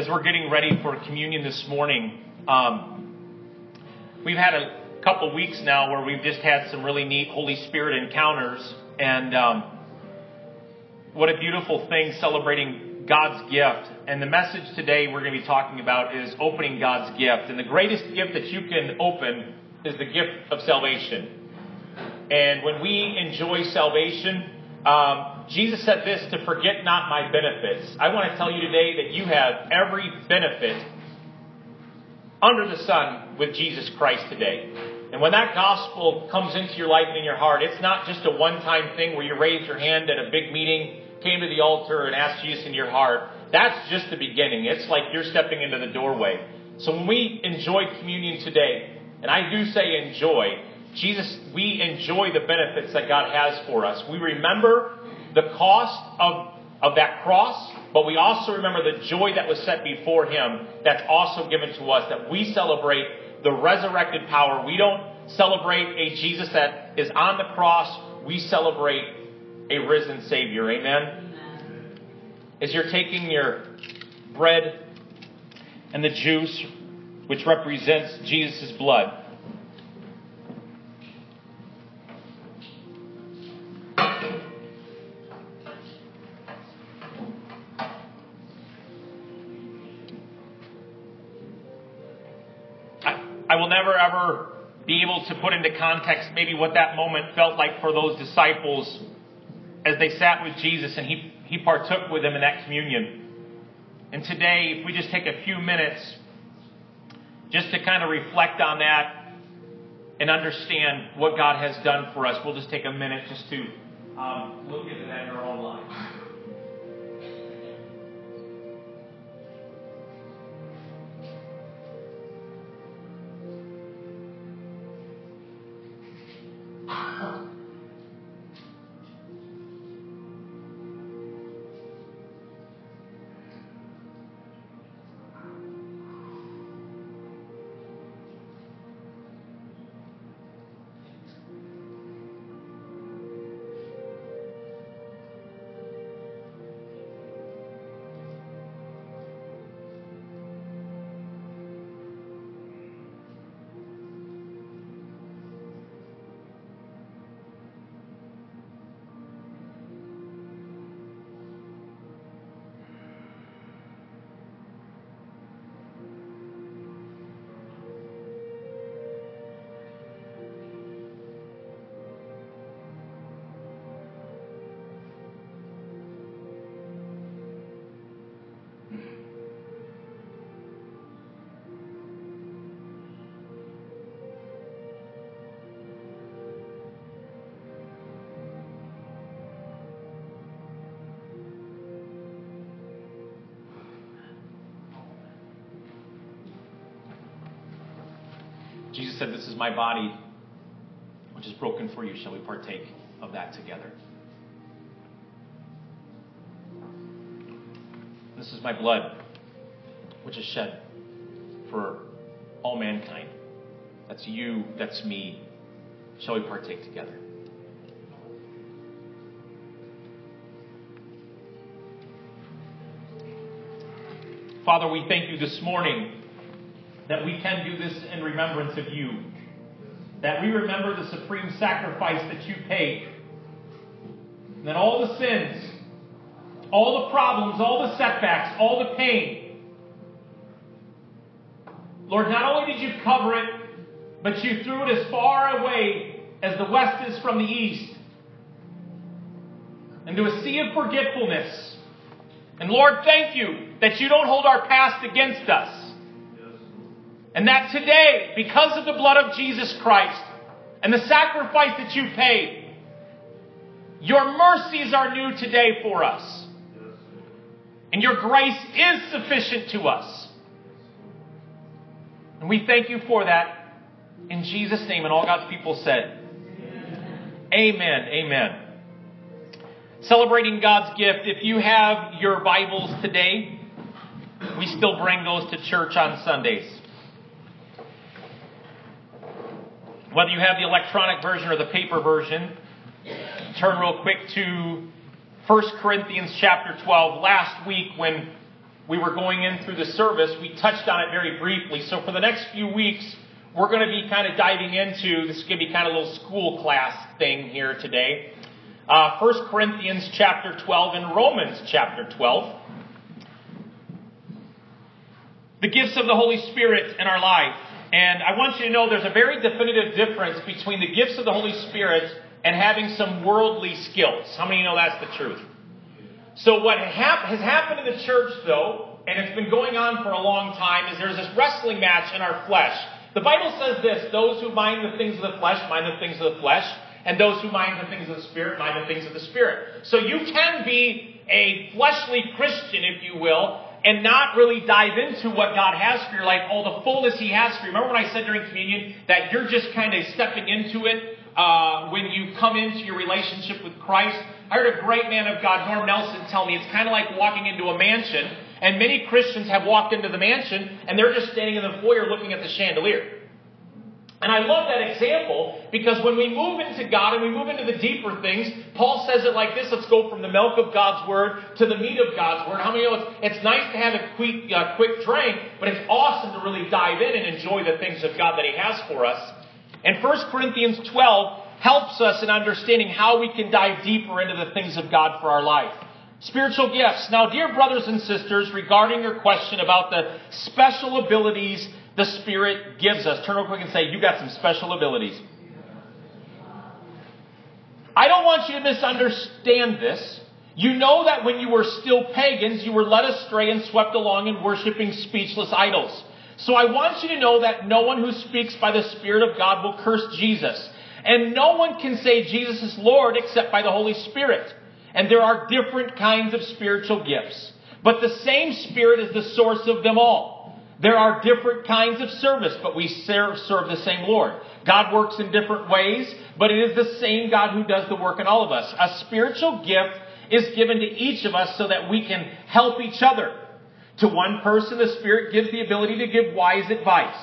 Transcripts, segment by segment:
as we're getting ready for communion this morning, um, we've had a couple weeks now where we've just had some really neat Holy Spirit encounters, and um, what a beautiful thing celebrating God's gift. And the message today we're going to be talking about is opening God's gift. And the greatest gift that you can open is the gift of salvation. And when we enjoy salvation, um, Jesus said this to forget not my benefits. I want to tell you today that you have every benefit under the sun with Jesus Christ today. And when that gospel comes into your life and in your heart, it's not just a one time thing where you raised your hand at a big meeting, came to the altar, and asked Jesus in your heart. That's just the beginning. It's like you're stepping into the doorway. So when we enjoy communion today, and I do say enjoy, Jesus, we enjoy the benefits that God has for us. We remember the cost of, of that cross, but we also remember the joy that was set before Him that's also given to us, that we celebrate the resurrected power. We don't celebrate a Jesus that is on the cross, we celebrate a risen Savior. Amen? As you're taking your bread and the juice, which represents Jesus' blood, will never ever be able to put into context maybe what that moment felt like for those disciples as they sat with Jesus and he, he partook with them in that communion. And today, if we just take a few minutes just to kind of reflect on that and understand what God has done for us, we'll just take a minute just to um, look into that Jesus said, This is my body, which is broken for you. Shall we partake of that together? This is my blood, which is shed for all mankind. That's you, that's me. Shall we partake together? Father, we thank you this morning that we can do this in remembrance of you. That we remember the supreme sacrifice that you paid. And that all the sins, all the problems, all the setbacks, all the pain, Lord, not only did you cover it, but you threw it as far away as the west is from the east into a sea of forgetfulness. And Lord, thank you that you don't hold our past against us. And that today, because of the blood of Jesus Christ and the sacrifice that you paid, your mercies are new today for us. And your grace is sufficient to us. And we thank you for that in Jesus' name. And all God's people said, Amen. Amen. Celebrating God's gift. If you have your Bibles today, we still bring those to church on Sundays. Whether you have the electronic version or the paper version, turn real quick to 1 Corinthians chapter 12. Last week, when we were going in through the service, we touched on it very briefly. So for the next few weeks, we're going to be kind of diving into this is going to be kind of a little school class thing here today. Uh, 1 Corinthians chapter 12 and Romans chapter 12. The gifts of the Holy Spirit in our life. And I want you to know there's a very definitive difference between the gifts of the Holy Spirit and having some worldly skills. How many know that's the truth? So what hap- has happened in the church, though, and it's been going on for a long time, is there's this wrestling match in our flesh. The Bible says this, those who mind the things of the flesh mind the things of the flesh, and those who mind the things of the Spirit mind the things of the Spirit. So you can be a fleshly Christian, if you will, and not really dive into what God has for your life, all the fullness He has for you. Remember when I said during communion that you're just kind of stepping into it uh, when you come into your relationship with Christ? I heard a great man of God, Norm Nelson, tell me it's kind of like walking into a mansion, and many Christians have walked into the mansion and they're just standing in the foyer looking at the chandelier. And I love that example because when we move into God and we move into the deeper things, Paul says it like this let's go from the milk of God's Word to the meat of God's Word. How many know it's, it's nice to have a quick, uh, quick drink, but it's awesome to really dive in and enjoy the things of God that He has for us. And 1 Corinthians 12 helps us in understanding how we can dive deeper into the things of God for our life. Spiritual gifts. Now, dear brothers and sisters, regarding your question about the special abilities the Spirit gives us. Turn real quick and say, You got some special abilities. I don't want you to misunderstand this. You know that when you were still pagans, you were led astray and swept along in worshiping speechless idols. So I want you to know that no one who speaks by the Spirit of God will curse Jesus. And no one can say Jesus is Lord except by the Holy Spirit. And there are different kinds of spiritual gifts. But the same Spirit is the source of them all. There are different kinds of service, but we serve, serve the same Lord. God works in different ways, but it is the same God who does the work in all of us. A spiritual gift is given to each of us so that we can help each other. To one person, the Spirit gives the ability to give wise advice.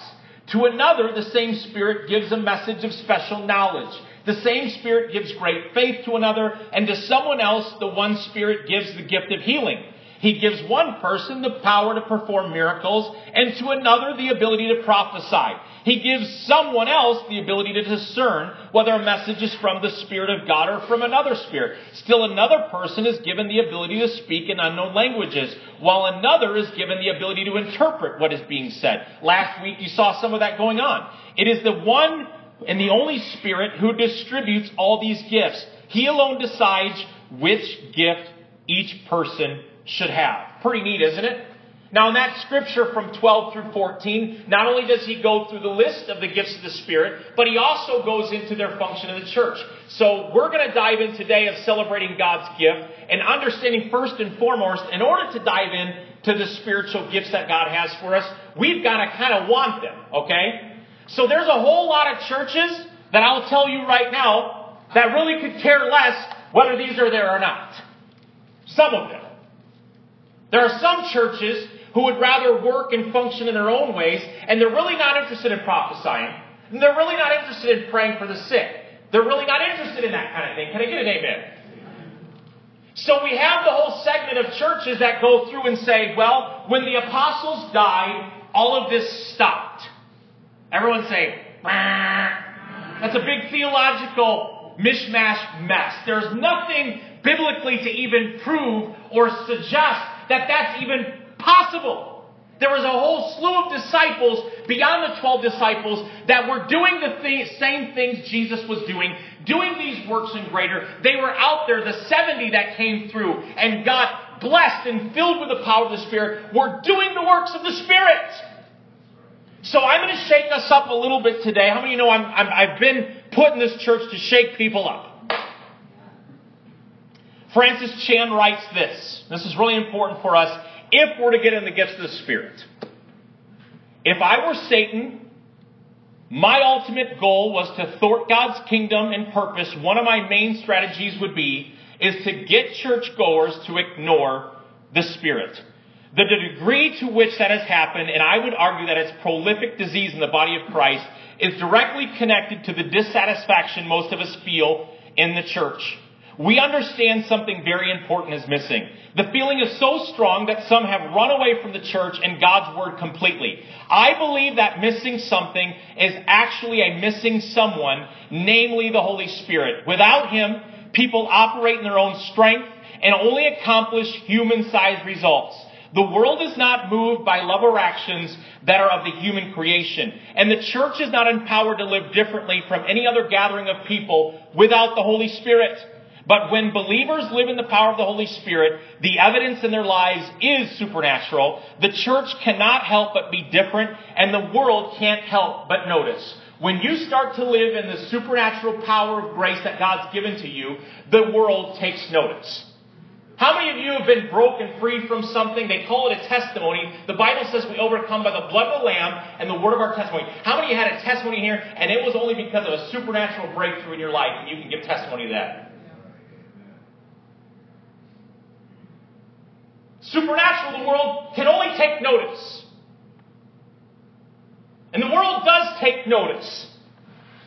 To another, the same Spirit gives a message of special knowledge. The same Spirit gives great faith to another, and to someone else, the one Spirit gives the gift of healing. He gives one person the power to perform miracles and to another the ability to prophesy. He gives someone else the ability to discern whether a message is from the Spirit of God or from another Spirit. Still another person is given the ability to speak in unknown languages, while another is given the ability to interpret what is being said. Last week you saw some of that going on. It is the one and the only Spirit who distributes all these gifts. He alone decides which gift each person should have. Pretty neat, isn't it? Now, in that scripture from 12 through 14, not only does he go through the list of the gifts of the Spirit, but he also goes into their function in the church. So, we're going to dive in today of celebrating God's gift and understanding first and foremost, in order to dive in to the spiritual gifts that God has for us, we've got to kind of want them, okay? So, there's a whole lot of churches that I'll tell you right now that really could care less whether these are there or not. Some of them. There are some churches who would rather work and function in their own ways, and they're really not interested in prophesying. And they're really not interested in praying for the sick. They're really not interested in that kind of thing. Can I get an amen? So we have the whole segment of churches that go through and say, well, when the apostles died, all of this stopped. Everyone say, Bah. that's a big theological mishmash mess. There's nothing biblically to even prove or suggest that that's even possible. There was a whole slew of disciples beyond the 12 disciples that were doing the th- same things Jesus was doing, doing these works in greater. They were out there, the 70 that came through and got blessed and filled with the power of the Spirit, were doing the works of the Spirit. So I'm going to shake us up a little bit today. How many of you know I'm, I'm, I've been put in this church to shake people up? Francis Chan writes this. This is really important for us if we're to get in the gifts of the Spirit. If I were Satan, my ultimate goal was to thwart God's kingdom and purpose. One of my main strategies would be is to get churchgoers to ignore the Spirit. The degree to which that has happened, and I would argue that it's prolific disease in the body of Christ, is directly connected to the dissatisfaction most of us feel in the church. We understand something very important is missing. The feeling is so strong that some have run away from the church and God's Word completely. I believe that missing something is actually a missing someone, namely the Holy Spirit. Without Him, people operate in their own strength and only accomplish human-sized results. The world is not moved by love or actions that are of the human creation. And the church is not empowered to live differently from any other gathering of people without the Holy Spirit. But when believers live in the power of the Holy Spirit, the evidence in their lives is supernatural. The church cannot help but be different, and the world can't help but notice. When you start to live in the supernatural power of grace that God's given to you, the world takes notice. How many of you have been broken free from something? They call it a testimony. The Bible says we overcome by the blood of the Lamb and the word of our testimony. How many of you had a testimony here and it was only because of a supernatural breakthrough in your life and you can give testimony to that? Supernatural, the world can only take notice. And the world does take notice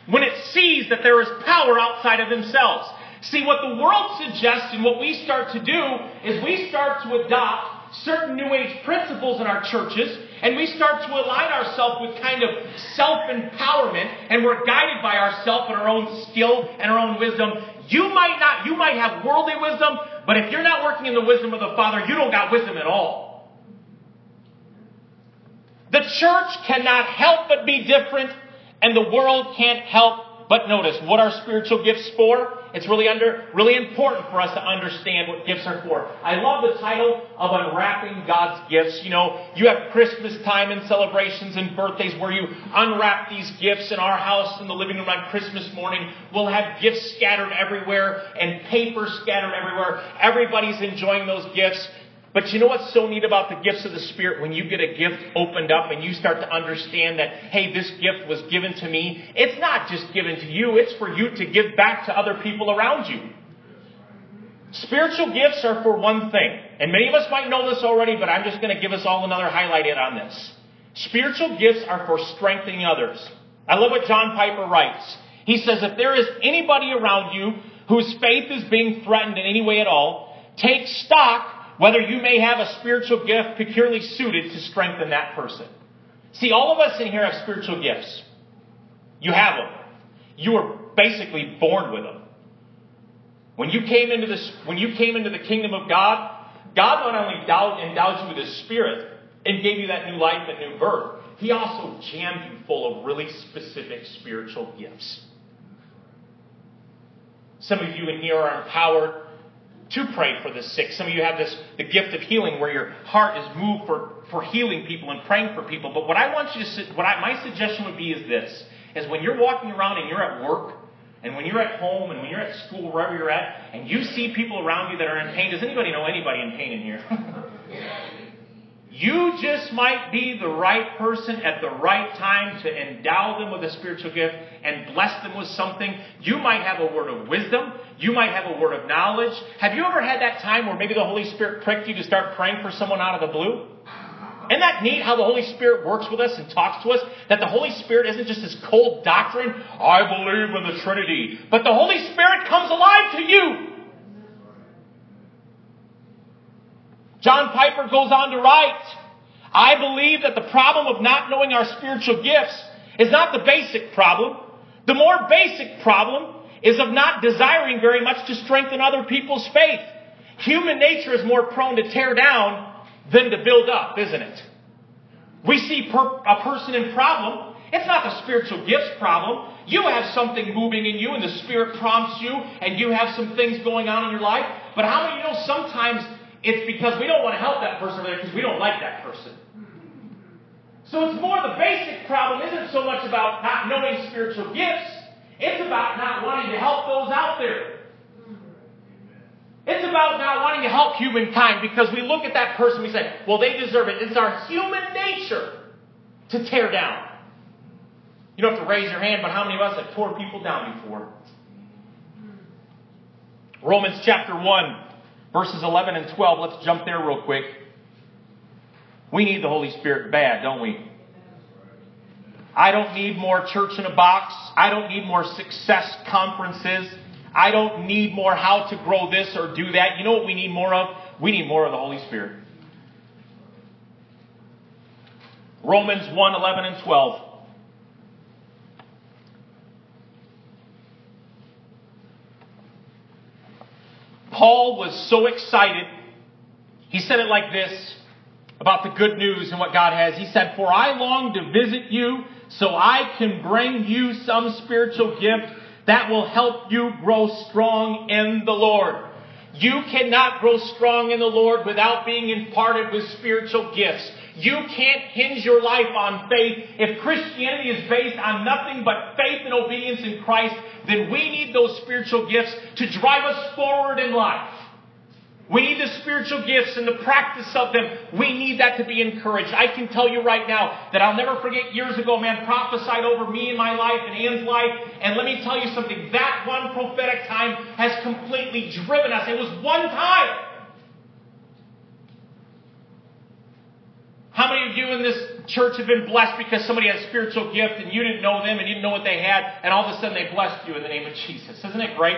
when it sees that there is power outside of themselves. See, what the world suggests and what we start to do is we start to adopt certain New Age principles in our churches, and we start to align ourselves with kind of self empowerment, and we're guided by ourselves and our own skill and our own wisdom. You might not, you might have worldly wisdom, but if you're not working in the wisdom of the Father, you don't got wisdom at all. The church cannot help but be different, and the world can't help but notice, what are spiritual gifts for? It's really under, really important for us to understand what gifts are for. I love the title of unwrapping God's gifts. You know, you have Christmas time and celebrations and birthdays where you unwrap these gifts in our house in the living room on Christmas morning. We'll have gifts scattered everywhere and paper scattered everywhere. Everybody's enjoying those gifts. But you know what's so neat about the gifts of the Spirit? When you get a gift opened up and you start to understand that, hey, this gift was given to me, it's not just given to you, it's for you to give back to other people around you. Spiritual gifts are for one thing. And many of us might know this already, but I'm just going to give us all another highlight on this. Spiritual gifts are for strengthening others. I love what John Piper writes. He says, if there is anybody around you whose faith is being threatened in any way at all, take stock whether you may have a spiritual gift peculiarly suited to strengthen that person. See, all of us in here have spiritual gifts. You have them. You were basically born with them. When you came into this, when you came into the kingdom of God, God not only endowed, endowed you with His Spirit and gave you that new life and new birth, He also jammed you full of really specific spiritual gifts. Some of you in here are empowered to pray for the sick. Some of you have this the gift of healing where your heart is moved for, for healing people and praying for people. But what I want you to what I, my suggestion would be is this is when you're walking around and you're at work and when you're at home and when you're at school, wherever you're at, and you see people around you that are in pain, does anybody know anybody in pain in here? You just might be the right person at the right time to endow them with a spiritual gift and bless them with something. You might have a word of wisdom. You might have a word of knowledge. Have you ever had that time where maybe the Holy Spirit pricked you to start praying for someone out of the blue? Isn't that neat how the Holy Spirit works with us and talks to us? That the Holy Spirit isn't just this cold doctrine, I believe in the Trinity, but the Holy Spirit comes alive to you. John Piper goes on to write, I believe that the problem of not knowing our spiritual gifts is not the basic problem. The more basic problem is of not desiring very much to strengthen other people's faith. Human nature is more prone to tear down than to build up, isn't it? We see per- a person in problem. It's not the spiritual gifts problem. You have something moving in you and the Spirit prompts you and you have some things going on in your life. But how many you know sometimes it's because we don't want to help that person over there because we don't like that person. So it's more the basic problem isn't so much about not knowing spiritual gifts, it's about not wanting to help those out there. It's about not wanting to help humankind because we look at that person, and we say, well, they deserve it. It's our human nature to tear down. You don't have to raise your hand, but how many of us have tore people down before? Romans chapter 1 Verses 11 and 12, let's jump there real quick. We need the Holy Spirit bad, don't we? I don't need more church in a box. I don't need more success conferences. I don't need more how to grow this or do that. You know what we need more of? We need more of the Holy Spirit. Romans 1 11 and 12. Paul was so excited. He said it like this about the good news and what God has. He said, For I long to visit you so I can bring you some spiritual gift that will help you grow strong in the Lord. You cannot grow strong in the Lord without being imparted with spiritual gifts. You can't hinge your life on faith. If Christianity is based on nothing but faith and obedience in Christ, then we need those spiritual gifts to drive us forward in life. We need the spiritual gifts and the practice of them. We need that to be encouraged. I can tell you right now that I'll never forget years ago, man prophesied over me and my life and Ann's life. And let me tell you something. That one prophetic time has completely driven us. It was one time. How many of you in this church have been blessed because somebody had a spiritual gift and you didn't know them and you didn't know what they had and all of a sudden they blessed you in the name of Jesus? Isn't it great?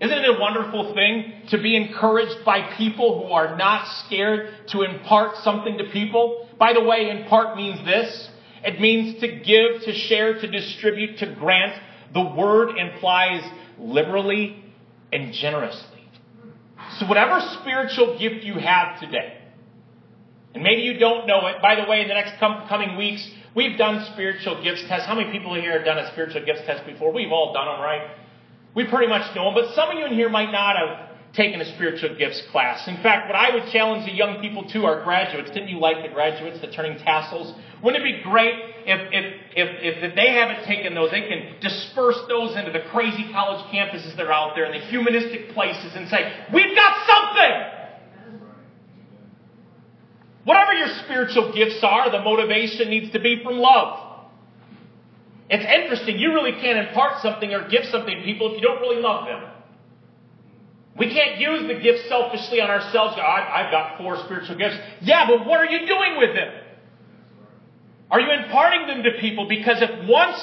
Isn't it a wonderful thing to be encouraged by people who are not scared to impart something to people? By the way, impart means this. It means to give, to share, to distribute, to grant. The word implies liberally and generously. So whatever spiritual gift you have today, and maybe you don't know it, by the way, in the next com- coming weeks, we've done spiritual gifts tests. How many people here have done a spiritual gifts test before? We've all done them, right? We pretty much know them, but some of you in here might not have taken a spiritual gifts class. In fact, what I would challenge the young people to are graduates. Didn't you like the graduates, the turning tassels? Wouldn't it be great if, if, if, if they haven't taken those, they can disperse those into the crazy college campuses that are out there and the humanistic places and say, we've got something! Whatever your spiritual gifts are, the motivation needs to be from love. It's interesting. You really can't impart something or give something to people if you don't really love them. We can't use the gifts selfishly on ourselves. Oh, I've got four spiritual gifts. Yeah, but what are you doing with them? Are you imparting them to people? Because if once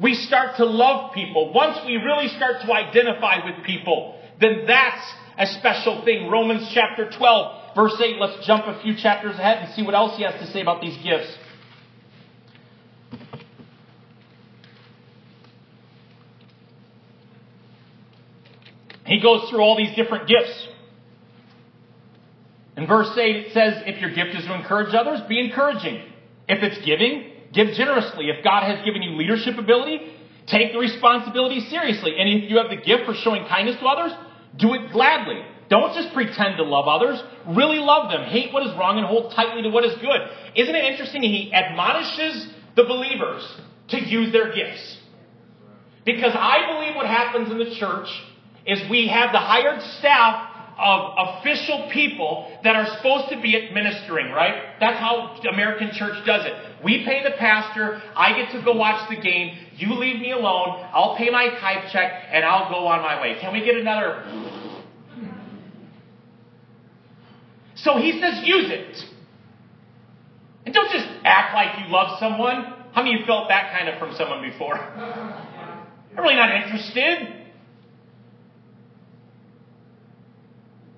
we start to love people, once we really start to identify with people, then that's a special thing. Romans chapter 12, verse 8. Let's jump a few chapters ahead and see what else he has to say about these gifts. He goes through all these different gifts. In verse 8, it says, if your gift is to encourage others, be encouraging. If it's giving, give generously. If God has given you leadership ability, take the responsibility seriously. And if you have the gift for showing kindness to others, do it gladly. Don't just pretend to love others. Really love them. Hate what is wrong and hold tightly to what is good. Isn't it interesting? He admonishes the believers to use their gifts. Because I believe what happens in the church is we have the hired staff of official people that are supposed to be administering, right? That's how American church does it. We pay the pastor, I get to go watch the game, you leave me alone, I'll pay my tithe check, and I'll go on my way. Can we get another? So he says, use it. And don't just act like you love someone. How many of you felt that kind of from someone before? I'm really not interested.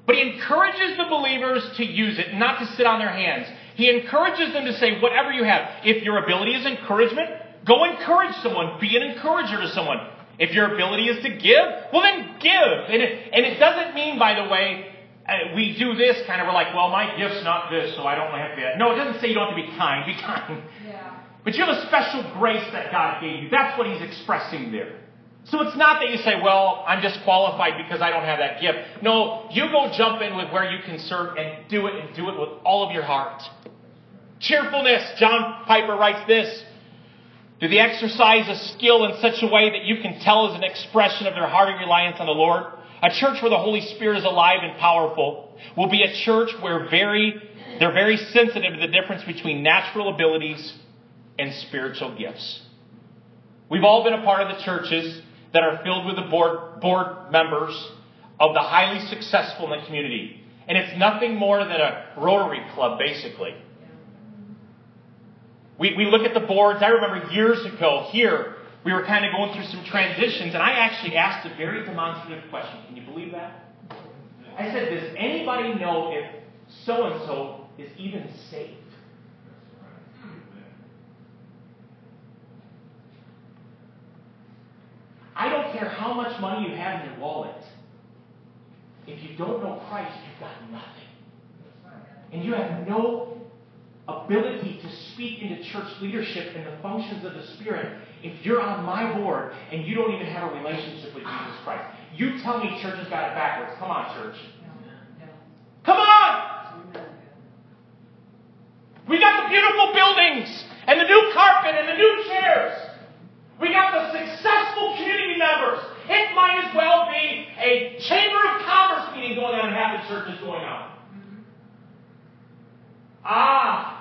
But he encourages the believers to use it, not to sit on their hands. He encourages them to say, whatever you have. If your ability is encouragement, go encourage someone. Be an encourager to someone. If your ability is to give, well then give. And it, and it doesn't mean, by the way, Uh, we do this kind of, we're like, well, my gift's not this, so I don't have to be that. No, it doesn't say you don't have to be kind. Be kind. Yeah. But you have a special grace that God gave you. That's what he's expressing there. So it's not that you say, well, I'm disqualified because I don't have that gift. No, you go jump in with where you can serve and do it and do it with all of your heart. Cheerfulness. John Piper writes this. Do they exercise a skill in such a way that you can tell is an expression of their hearty reliance on the Lord? A church where the Holy Spirit is alive and powerful will be a church where very, they're very sensitive to the difference between natural abilities and spiritual gifts. We've all been a part of the churches that are filled with the board, board members of the highly successful in the community. And it's nothing more than a Rotary Club, basically. We, we look at the boards. I remember years ago here, we were kind of going through some transitions, and I actually asked a very demonstrative question. Can you believe that? I said, Does anybody know if so and so is even saved? I don't care how much money you have in your wallet. If you don't know Christ, you've got nothing. And you have no ability to speak into church leadership and the functions of the Spirit if you're on my board and you don't even have a relationship with Jesus Christ. You tell me church has got it backwards. Come on, church. Come on! We got the beautiful buildings and the new carpet and the new chairs. We got the successful community members. It might as well be a Chamber of Commerce meeting going on and half the church is going on. Ah,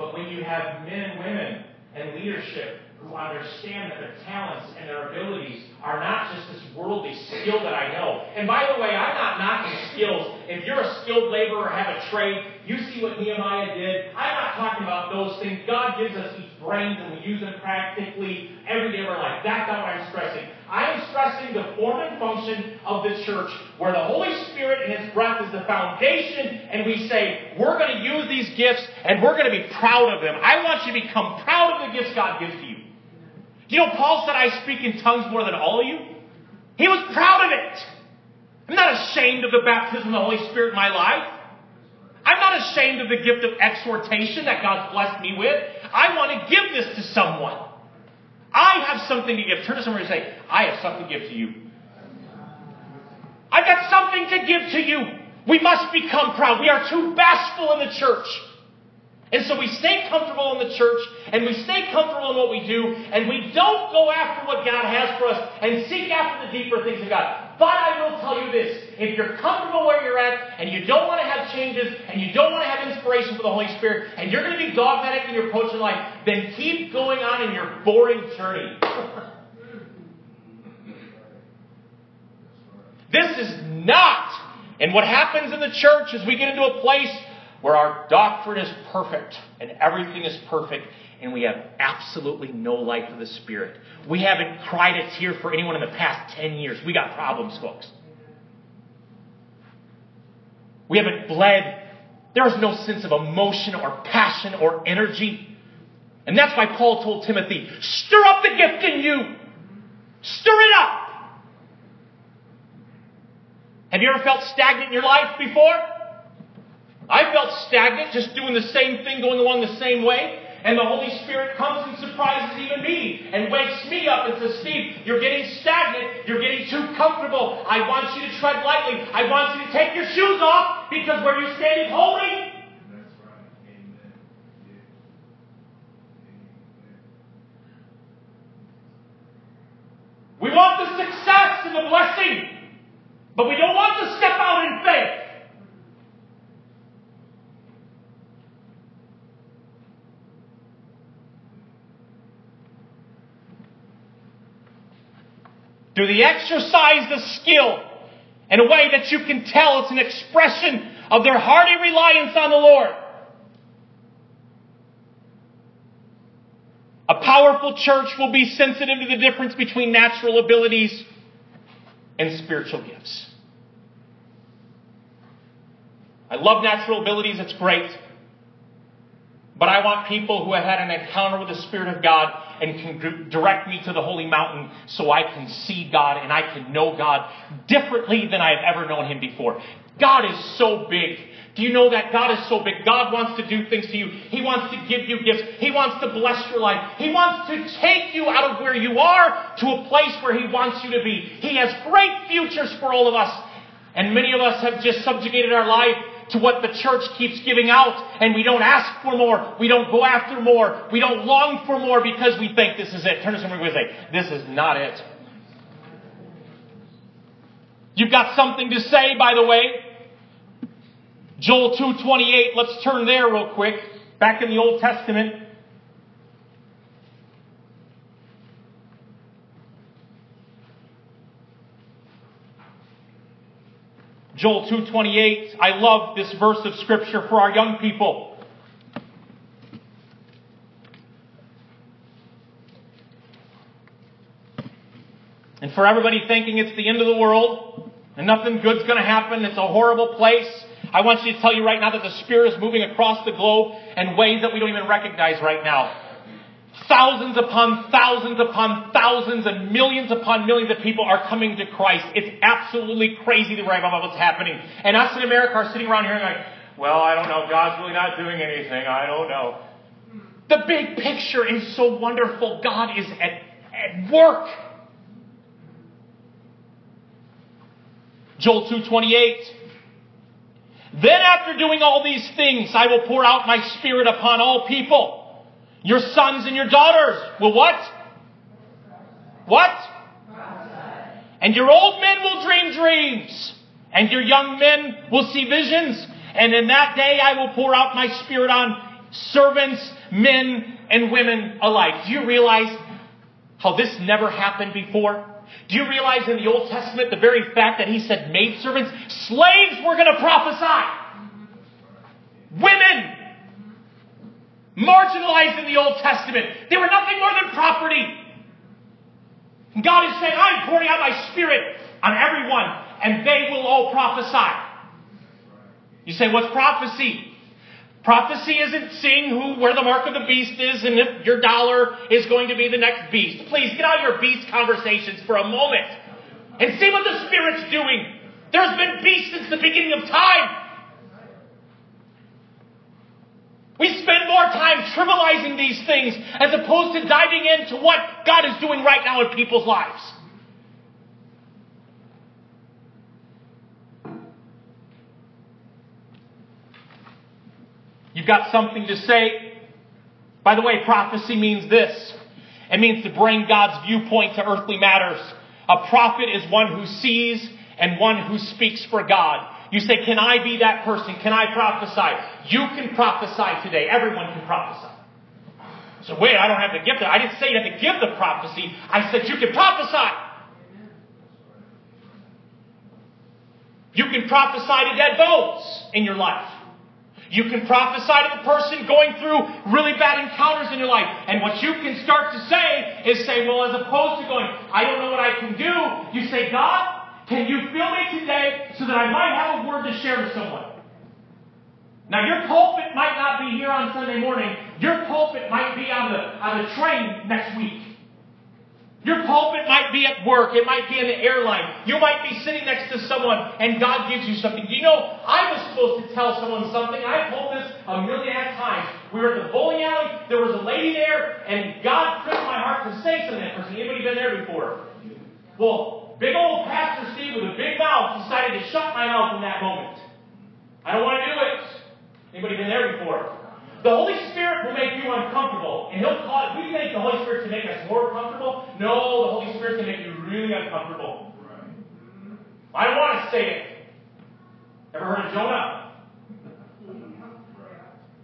but when you have men and women and leadership who understand that their talents and their abilities are not just this worldly skill that I know. And by the way, I'm not knocking skills. If you're a skilled laborer have a trade, you see what Nehemiah did. I'm not talking about those things. God gives us these brains and we use them practically every day of our life. That's not what I'm stressing. I am stressing the form and function of the church where the Holy Spirit and His breath is the foundation and we say, we're going to use these gifts and we're going to be proud of them. I want you to become proud of the gifts God gives to you. You know Paul said, I speak in tongues more than all of you? He was proud of it. I'm not ashamed of the baptism of the Holy Spirit in my life. I'm not ashamed of the gift of exhortation that God's blessed me with. I want to give this to someone. I have something to give. Turn to someone and say, I have something to give to you. I've got something to give to you. We must become proud. We are too bashful in the church. And so we stay comfortable in the church and we stay comfortable in what we do and we don't go after what God has for us and seek after the deeper things of God. But I will tell you this if you're comfortable where you're at and you don't want to have changes and you don't want to have inspiration for the Holy Spirit and you're going to be dogmatic in your approach in life, then keep going on in your boring journey. this is not. And what happens in the church is we get into a place where our doctrine is perfect and everything is perfect and we have absolutely no life of the Spirit. We haven't cried a tear for anyone in the past 10 years. We got problems, folks. We haven't bled. There is no sense of emotion or passion or energy. And that's why Paul told Timothy, stir up the gift in you. Stir it up. Have you ever felt stagnant in your life before? I felt stagnant, just doing the same thing, going along the same way. And the Holy Spirit comes and surprises even me and wakes me up and says, Steve, you're getting stagnant. You're getting too comfortable. I want you to tread lightly. I want you to take your shoes off because where you're standing holy. We want the success and the blessing, but we don't want to step out in faith. Do they exercise the skill in a way that you can tell it's an expression of their hearty reliance on the Lord? A powerful church will be sensitive to the difference between natural abilities and spiritual gifts. I love natural abilities, it's great. But I want people who have had an encounter with the Spirit of God and can direct me to the holy mountain so I can see God and I can know God differently than I've ever known Him before. God is so big. Do you know that God is so big? God wants to do things to you. He wants to give you gifts. He wants to bless your life. He wants to take you out of where you are to a place where He wants you to be. He has great futures for all of us. And many of us have just subjugated our life to what the church keeps giving out, and we don't ask for more. We don't go after more. We don't long for more because we think this is it. Turn to someone and say, This is not it. You've got something to say, by the way. Joel 2:28. Let's turn there real quick. Back in the Old Testament. Joel 2:28. I love this verse of scripture for our young people. And for everybody thinking it's the end of the world and nothing good's going to happen, it's a horrible place, I want you to tell you right now that the Spirit is moving across the globe in ways that we don't even recognize right now. Thousands upon thousands upon thousands and millions upon millions of people are coming to Christ. It's absolutely crazy to write about what's happening. And us in America are sitting around here and like, well, I don't know. God's really not doing anything. I don't know. The big picture is so wonderful. God is at, at work. Joel 2:28 Then after doing all these things I will pour out my spirit upon all people your sons and your daughters will what? What? And your old men will dream dreams and your young men will see visions and in that day I will pour out my spirit on servants, men, and women alike. Do you realize how this never happened before? Do you realize in the Old Testament the very fact that he said maidservants, slaves were going to prophesy. Women, marginalized in the Old Testament. They were nothing more than property. And God is saying, I'm pouring out my spirit on everyone, and they will all prophesy. You say, what's prophecy? Prophecy isn't seeing who, where the mark of the beast is and if your dollar is going to be the next beast. Please get out of your beast conversations for a moment and see what the Spirit's doing. There's been beasts since the beginning of time. We spend more time trivializing these things as opposed to diving into what God is doing right now in people's lives. You've got something to say. By the way, prophecy means this. It means to bring God's viewpoint to earthly matters. A prophet is one who sees and one who speaks for God. You say, can I be that person? Can I prophesy? You can prophesy today. Everyone can prophesy. So wait, I don't have to give the gift. I didn't say you have to give the prophecy. I said you can prophesy. You can prophesy to dead bones in your life. You can prophesy to the person going through really bad encounters in your life. And what you can start to say is say, well, as opposed to going, I don't know what I can do, you say, God, can you fill me today so that I might have a word to share with someone? Now your pulpit might not be here on Sunday morning. Your pulpit might be on the, on the train next week. Your pulpit might be at work. It might be in the airline. You might be sitting next to someone and God gives you something. You know, I was supposed to tell someone something. I've told this a million times. We were at the bowling alley. There was a lady there and God pricked my heart to say something to that person. Anybody been there before? Well, Big old Pastor Steve with a big mouth decided to shut my mouth in that moment. I don't want to do it. Anybody been there before? The Holy Spirit will make you uncomfortable, and He'll cause. We think the Holy Spirit to make us more comfortable. No, the Holy Spirit can make you really uncomfortable. I don't want to say it. Ever heard of Jonah?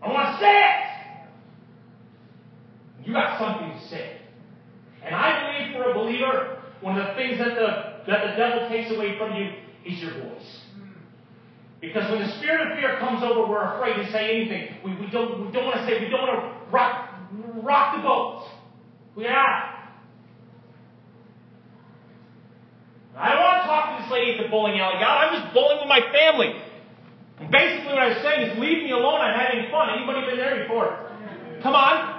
I want to say it. You got something to say. And I believe for a believer, one of the things that the, that the devil takes away from you is your voice. Because when the spirit of fear comes over, we're afraid to say anything. We, we, don't, we don't want to say, we don't want to rock, rock the boat. We are. I don't want to talk to this lady at the bowling alley. God, I'm just bowling with my family. And basically what I'm saying is leave me alone. I'm having fun. Anybody been there before? Come on.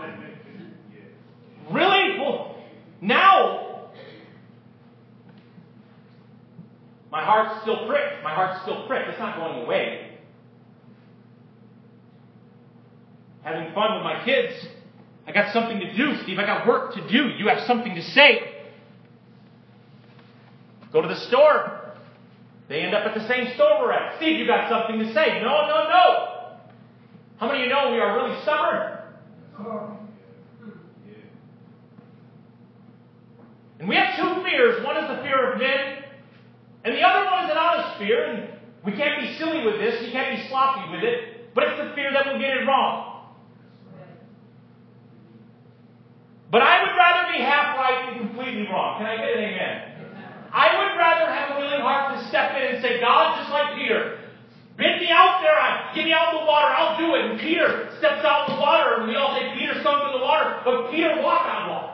Really? Well, now My heart's still pricked. My heart's still pricked. It's not going away. Having fun with my kids. I got something to do, Steve. I got work to do. You have something to say. Go to the store. They end up at the same store we're at. Steve, you got something to say. No, no, no. How many of you know we are really stubborn? And we have two fears. One is the fear of men, and the other one is an honest fear, and we can't be silly with this, you can't be sloppy with it, but it's the fear that we'll get it wrong. But I would rather be half right than completely wrong. Can I get an amen? I would rather have a willing heart to step in and say, God, just like Peter, bid me out there, I, get me out in the water, I'll do it. And Peter steps out in the water, and we all say Peter sunk in the water, but Peter walked on water.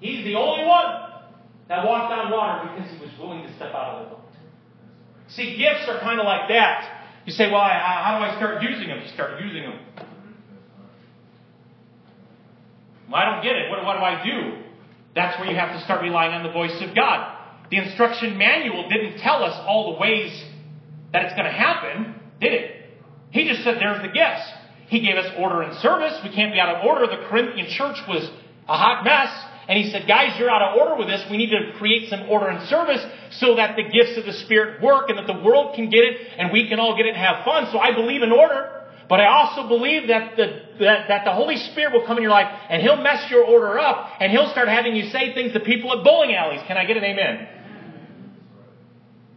He's the only one that walked on water because he was willing to step out of the boat. See, gifts are kind of like that. You say, well, I, how do I start using them? You start using them. Well, I don't get it. What, what do I do? That's where you have to start relying on the voice of God. The instruction manual didn't tell us all the ways that it's going to happen, did it? He just said, there's the gifts. He gave us order and service. We can't be out of order. The Corinthian church was a hot mess. And he said, guys, you're out of order with this. We need to create some order and service so that the gifts of the Spirit work and that the world can get it and we can all get it and have fun. So I believe in order. But I also believe that the, that, that the Holy Spirit will come in your life and He'll mess your order up and He'll start having you say things to people at bowling alleys. Can I get an amen?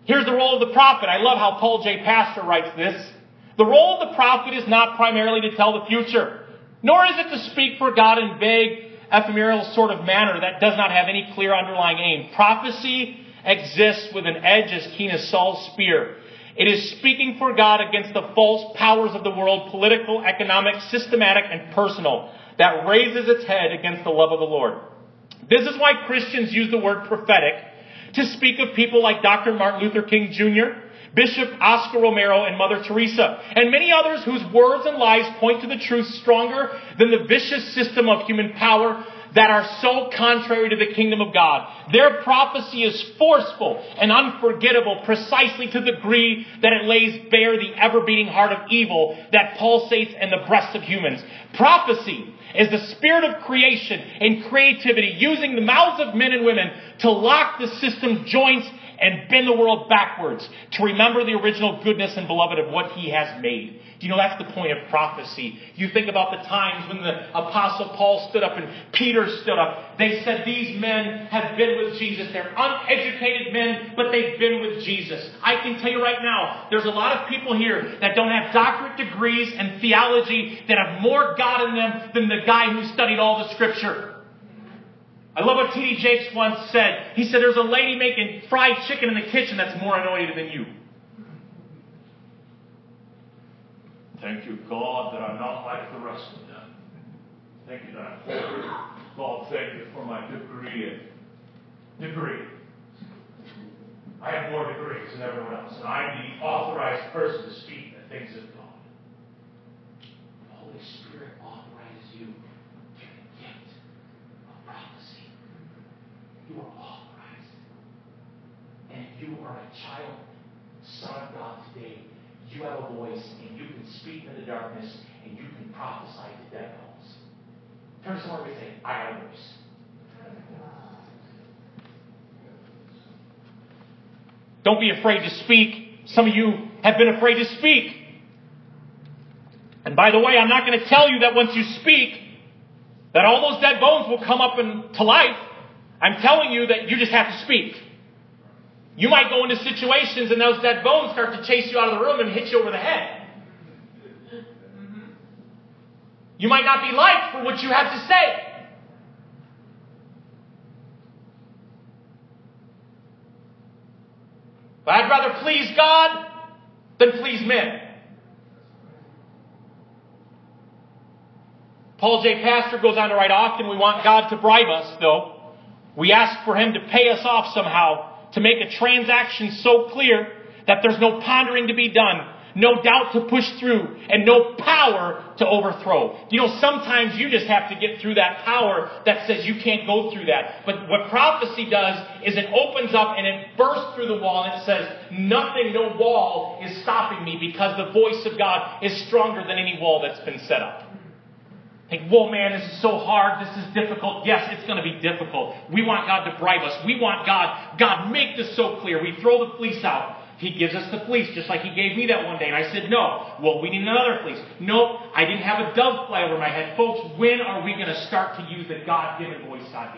Here's the role of the prophet. I love how Paul J. Pastor writes this. The role of the prophet is not primarily to tell the future, nor is it to speak for God in vague, ephemeral sort of manner that does not have any clear underlying aim. Prophecy exists with an edge as keen as Saul's spear. It is speaking for God against the false powers of the world, political, economic, systematic, and personal, that raises its head against the love of the Lord. This is why Christians use the word prophetic to speak of people like Dr. Martin Luther King Jr., Bishop Oscar Romero and Mother Teresa, and many others whose words and lives point to the truth stronger than the vicious system of human power that are so contrary to the kingdom of God. Their prophecy is forceful and unforgettable precisely to the degree that it lays bare the ever beating heart of evil that pulsates in the breasts of humans. Prophecy is the spirit of creation and creativity using the mouths of men and women to lock the system's joints and bend the world backwards to remember the original goodness and beloved of what he has made. Do you know that's the point of prophecy? You think about the times when the apostle Paul stood up and Peter stood up. They said these men have been with Jesus. They're uneducated men, but they've been with Jesus. I can tell you right now, there's a lot of people here that don't have doctorate degrees and theology that have more God in them than the guy who studied all the scripture. I love what T.D. Jakes once said. He said, There's a lady making fried chicken in the kitchen that's more anointed than you. Thank you, God, that I'm not like the rest of them. Thank you that I'm God, thank you for my degree. Degree. I have more degrees than everyone else, and I'm the authorized person to speak the things God. The Holy Spirit authorizes you You are authorized. And you are a child, son of God today, you have a voice and you can speak in the darkness and you can prophesy to dead bones. Turn to someone and say, I have a voice. Don't be afraid to speak. Some of you have been afraid to speak. And by the way, I'm not going to tell you that once you speak, that all those dead bones will come up in, to life. I'm telling you that you just have to speak. You might go into situations and those dead bones start to chase you out of the room and hit you over the head. You might not be liked for what you have to say. But I'd rather please God than please men. Paul J. Pastor goes on to write often we want God to bribe us, though. We ask for him to pay us off somehow, to make a transaction so clear that there's no pondering to be done, no doubt to push through, and no power to overthrow. You know, sometimes you just have to get through that power that says you can't go through that. But what prophecy does is it opens up and it bursts through the wall and it says, nothing, no wall is stopping me because the voice of God is stronger than any wall that's been set up. Think, whoa, man, this is so hard. This is difficult. Yes, it's going to be difficult. We want God to bribe us. We want God, God, make this so clear. We throw the fleece out. He gives us the fleece, just like He gave me that one day. And I said, no. Well, we need another fleece. Nope, I didn't have a dove fly over my head. Folks, when are we going to start to use the God given voice God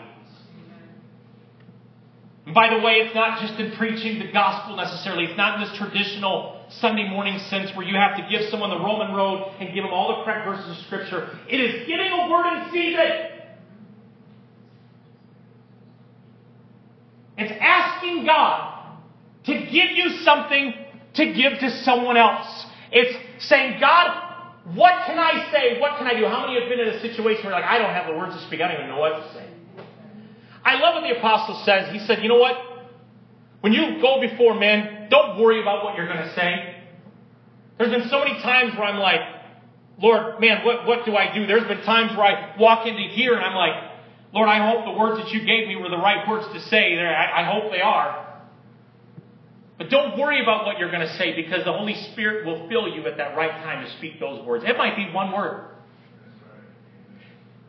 and by the way, it's not just in preaching the gospel necessarily. It's not in this traditional Sunday morning sense where you have to give someone the Roman road and give them all the correct verses of Scripture. It is giving a word in season. It's asking God to give you something to give to someone else. It's saying, God, what can I say? What can I do? How many have been in a situation where like, I don't have the words to speak. I don't even know what to say. I love what the apostle says. He said, you know what? When you go before men, don't worry about what you're going to say. There's been so many times where I'm like, Lord, man, what, what do I do? There's been times where I walk into here and I'm like, Lord, I hope the words that you gave me were the right words to say. I, I hope they are. But don't worry about what you're going to say because the Holy Spirit will fill you at that right time to speak those words. It might be one word.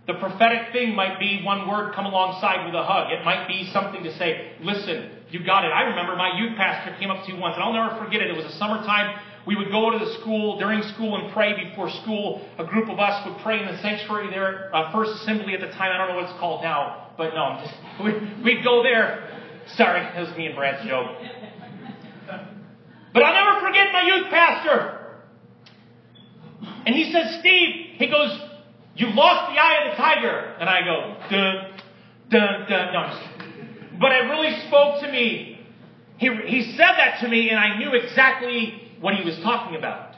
The prophetic thing might be one word come alongside with a hug. It might be something to say, listen, you got it. I remember my youth pastor came up to me once, and I'll never forget it. It was a summertime. We would go to the school during school and pray before school. A group of us would pray in the sanctuary there, uh, First Assembly at the time. I don't know what it's called now, but no, just, we'd go there. Sorry, it was me and Brad's joke. But I'll never forget my youth pastor. And he says, Steve, he goes, You lost the eye of the tiger. And I go, dun, dun, dun. No, But it really spoke to me. He, he said that to me, and I knew exactly what he was talking about.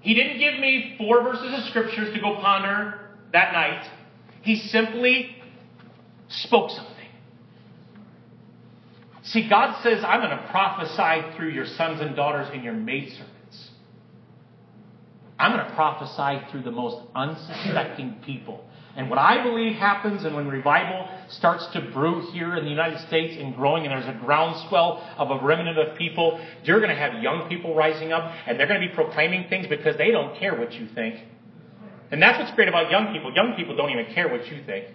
He didn't give me four verses of scriptures to go ponder that night. He simply spoke something. See, God says, I'm going to prophesy through your sons and daughters and your maidservants. I'm going to prophesy through the most unsuspecting people. And what I believe happens, and when revival starts to brew here in the United States and growing, and there's a groundswell of a remnant of people, you're going to have young people rising up, and they're going to be proclaiming things because they don't care what you think. And that's what's great about young people. Young people don't even care what you think.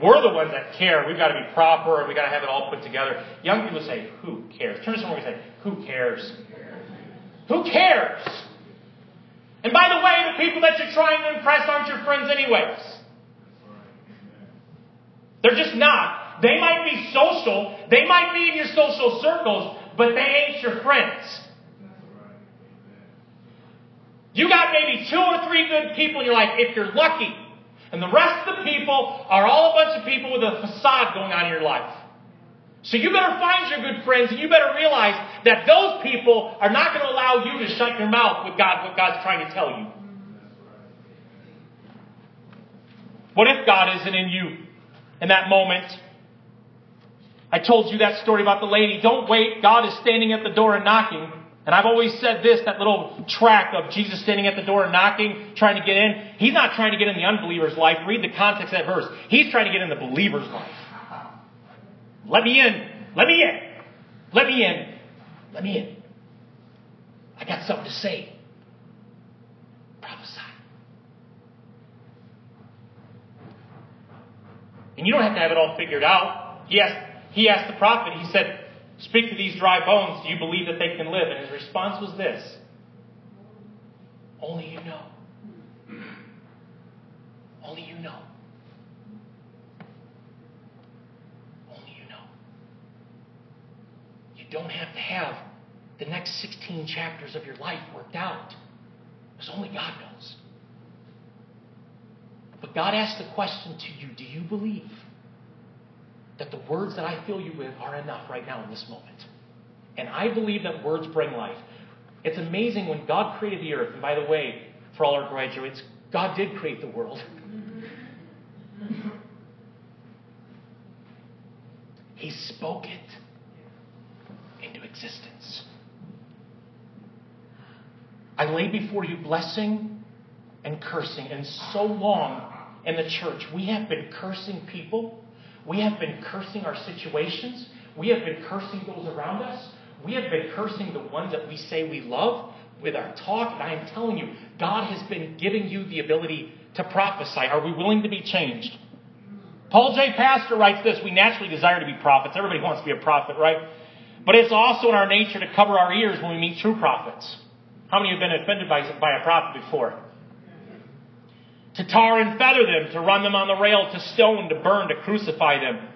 We're the ones that care. We've got to be proper and we've got to have it all put together. Young people say, Who cares? Turn to someone and say, Who cares? Who cares? And by the way, the people that you're trying to impress aren't your friends, anyways. They're just not. They might be social, they might be in your social circles, but they ain't your friends. You got maybe two or three good people in your life if you're lucky. And the rest of the people are all a bunch of people with a facade going on in your life. So you better find your good friends and you better realize that those people are not going to allow you to shut your mouth with God, what God's trying to tell you. What if God isn't in you in that moment? I told you that story about the lady. Don't wait. God is standing at the door and knocking. And I've always said this, that little track of Jesus standing at the door and knocking, trying to get in. He's not trying to get in the unbeliever's life. Read the context of that verse. He's trying to get in the believer's life. Let me in. Let me in. Let me in. Let me in. I got something to say. Prophesy. And you don't have to have it all figured out. He asked, he asked the prophet, he said, Speak to these dry bones. Do you believe that they can live? And his response was this Only you know. Only you know. Only you know. You don't have to have the next 16 chapters of your life worked out. Because only God knows. But God asks the question to you Do you believe? that the words that I fill you with are enough right now in this moment. And I believe that words bring life. It's amazing when God created the earth, and by the way, for all our graduates, God did create the world. He spoke it existence. I lay before you blessing and cursing. And so long in the church, we have been cursing people we have been cursing our situations. We have been cursing those around us. We have been cursing the ones that we say we love with our talk. And I am telling you, God has been giving you the ability to prophesy. Are we willing to be changed? Paul J. Pastor writes this We naturally desire to be prophets. Everybody wants to be a prophet, right? But it's also in our nature to cover our ears when we meet true prophets. How many have been offended by, by a prophet before? to tar and feather them, to run them on the rail, to stone, to burn, to crucify them.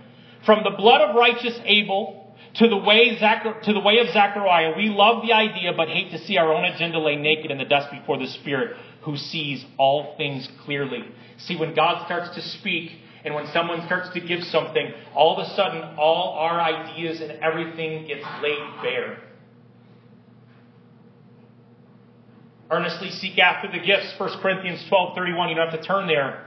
From the blood of righteous Abel to the way, Zachar- to the way of Zechariah, we love the idea but hate to see our own agenda lay naked in the dust before the Spirit who sees all things clearly. See, when God starts to speak and when someone starts to give something, all of a sudden all our ideas and everything gets laid bare. Earnestly seek after the gifts, 1 Corinthians 12 31. You don't have to turn there.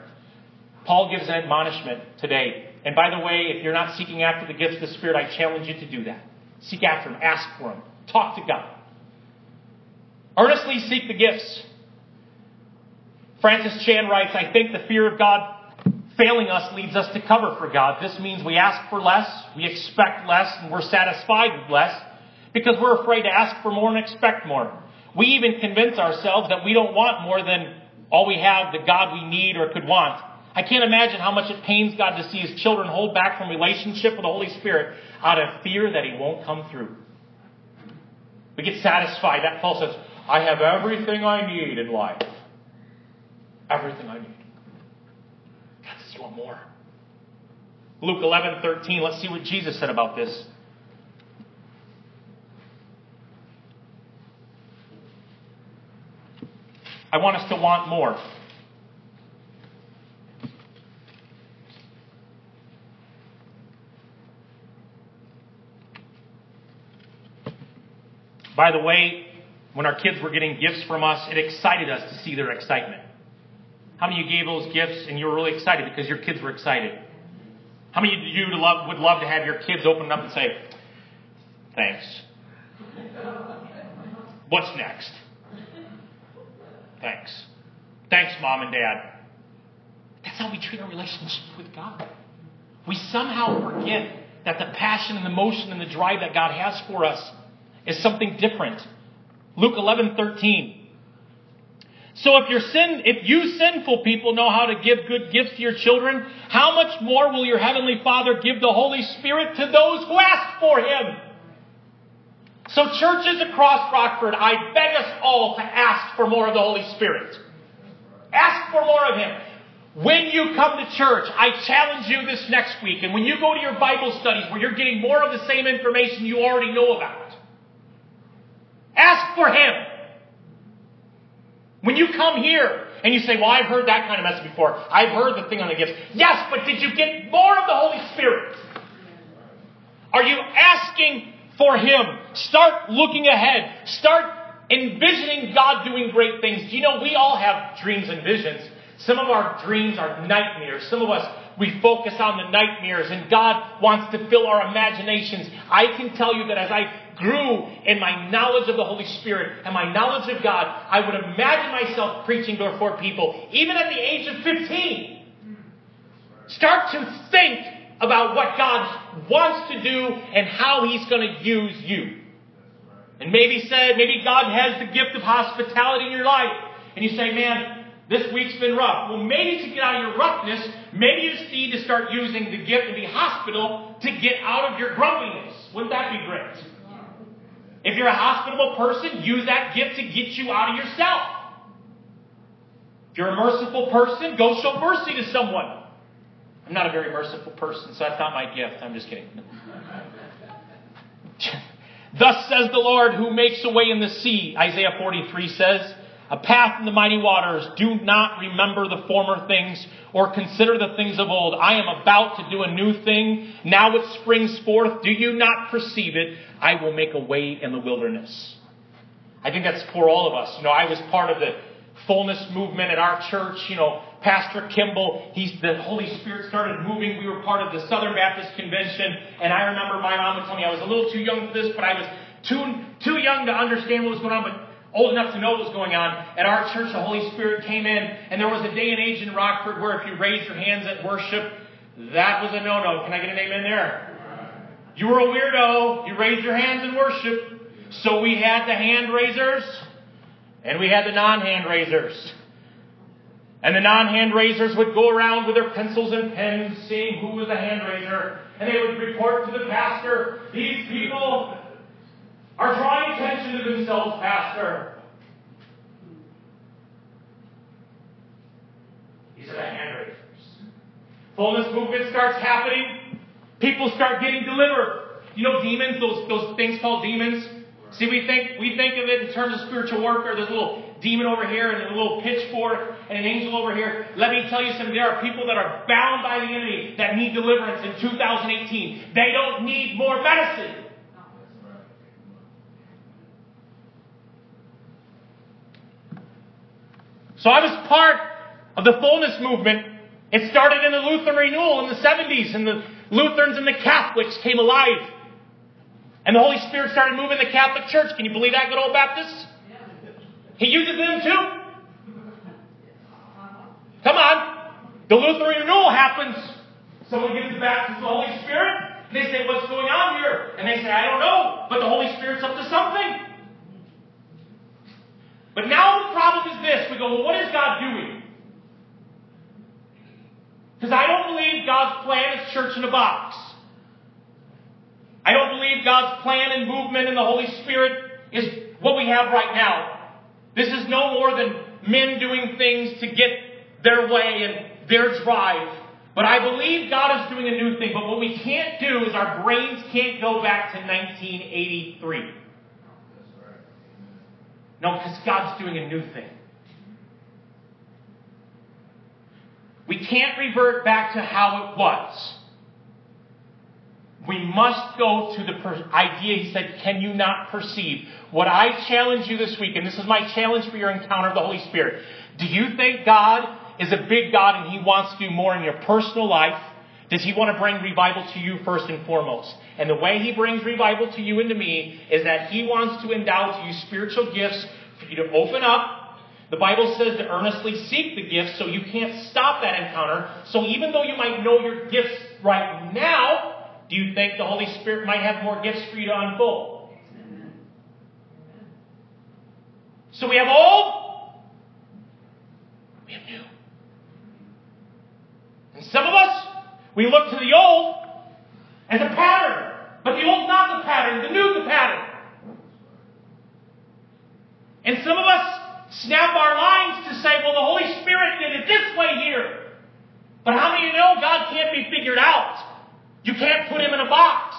Paul gives an admonishment today. And by the way, if you're not seeking after the gifts of the Spirit, I challenge you to do that. Seek after them, ask for them, talk to God. Earnestly seek the gifts. Francis Chan writes, I think the fear of God failing us leads us to cover for God. This means we ask for less, we expect less, and we're satisfied with less because we're afraid to ask for more and expect more. We even convince ourselves that we don't want more than all we have, the God we need or could want. I can't imagine how much it pains God to see his children hold back from relationship with the Holy Spirit out of fear that he won't come through. We get satisfied. That Paul says, I have everything I need in life. Everything I need. More. Luke 11, 13. Let's see what Jesus said about this. I want us to want more. By the way, when our kids were getting gifts from us, it excited us to see their excitement. How many of you gave those gifts and you were really excited because your kids were excited? How many of you would love, would love to have your kids open up and say, Thanks. What's next? Thanks. Thanks, mom and dad. That's how we treat our relationship with God. We somehow forget that the passion and the motion and the drive that God has for us is something different. Luke 11, 13. So if your sin, if you sinful people know how to give good gifts to your children, how much more will your heavenly Father give the Holy Spirit to those who ask for Him? So churches across Rockford, I beg us all to ask for more of the Holy Spirit. Ask for more of Him. When you come to church, I challenge you this next week, and when you go to your Bible studies where you're getting more of the same information you already know about, ask for Him. When you come here and you say, Well, I've heard that kind of message before, I've heard the thing on the gifts. Yes, but did you get more of the Holy Spirit? Are you asking for Him. Start looking ahead. Start envisioning God doing great things. You know we all have dreams and visions? Some of our dreams are nightmares. Some of us, we focus on the nightmares, and God wants to fill our imaginations. I can tell you that as I grew in my knowledge of the Holy Spirit and my knowledge of God, I would imagine myself preaching before people, even at the age of 15. Start to think about what God wants to do and how He's going to use you. And maybe said, maybe God has the gift of hospitality in your life. And you say, man, this week's been rough. Well, maybe to get out of your roughness, maybe you just need to start using the gift of the hospital to get out of your grumpiness. Wouldn't that be great? If you're a hospitable person, use that gift to get you out of yourself. If you're a merciful person, go show mercy to someone. I'm not a very merciful person, so that's not my gift. I'm just kidding. Thus says the Lord who makes a way in the sea, Isaiah 43 says, a path in the mighty waters. Do not remember the former things or consider the things of old. I am about to do a new thing. Now it springs forth. Do you not perceive it? I will make a way in the wilderness. I think that's for all of us. You know, I was part of the fullness movement at our church, you know, Pastor Kimball, he's, the Holy Spirit started moving. We were part of the Southern Baptist Convention, and I remember my mom would tell me I was a little too young for this, but I was too, too young to understand what was going on, but old enough to know what was going on. At our church, the Holy Spirit came in, and there was a day and age in Rockford where if you raised your hands at worship, that was a no-no. Can I get an amen there? You were a weirdo. You raised your hands in worship. So we had the hand raisers, and we had the non-hand raisers. And the non-hand raisers would go around with their pencils and pens, seeing who was the hand raiser, and they would report to the pastor, these people are drawing attention to themselves, faster. These are the hand raisers. Fullness movement starts happening. People start getting delivered. You know demons, those, those things called demons? See, we think, we think of it in terms of spiritual warfare. There's a little demon over here and a little pitchfork and an angel over here. Let me tell you something. There are people that are bound by the enemy that need deliverance in 2018. They don't need more medicine. So I was part of the fullness movement It started in the Lutheran renewal in the 70s, and the Lutherans and the Catholics came alive. And the Holy Spirit started moving the Catholic Church. Can you believe that, good old Baptists? He uses them too. Come on. The Lutheran renewal happens. Someone gives the baptism of the Holy Spirit. They say, What's going on here? And they say, I don't know, but the Holy Spirit's up to something. But now the problem is this. We go, Well, what is God doing? Because I don't believe God's plan is church in a box. I don't believe God's plan and movement in the Holy Spirit is what we have right now. This is no more than men doing things to get their way and their drive. But I believe God is doing a new thing. But what we can't do is our brains can't go back to 1983. No, because God's doing a new thing. We can't revert back to how it was. We must go to the per- idea, he said, can you not perceive? What I challenge you this week, and this is my challenge for your encounter of the Holy Spirit. Do you think God is a big God and he wants to do more in your personal life? Does he want to bring revival to you first and foremost? And the way he brings revival to you and to me is that he wants to endow to you spiritual gifts for you to open up. The Bible says to earnestly seek the gifts, so you can't stop that encounter. So even though you might know your gifts right now, do you think the Holy Spirit might have more gifts for you to unfold? So we have old, we have new. And some of us, we look to the old as a pattern, but the old's not the pattern, the new's the pattern. And some of us snap our lines to say, well, the Holy Spirit did it this way here. But how many know God can't be figured out? You can't put him in a box.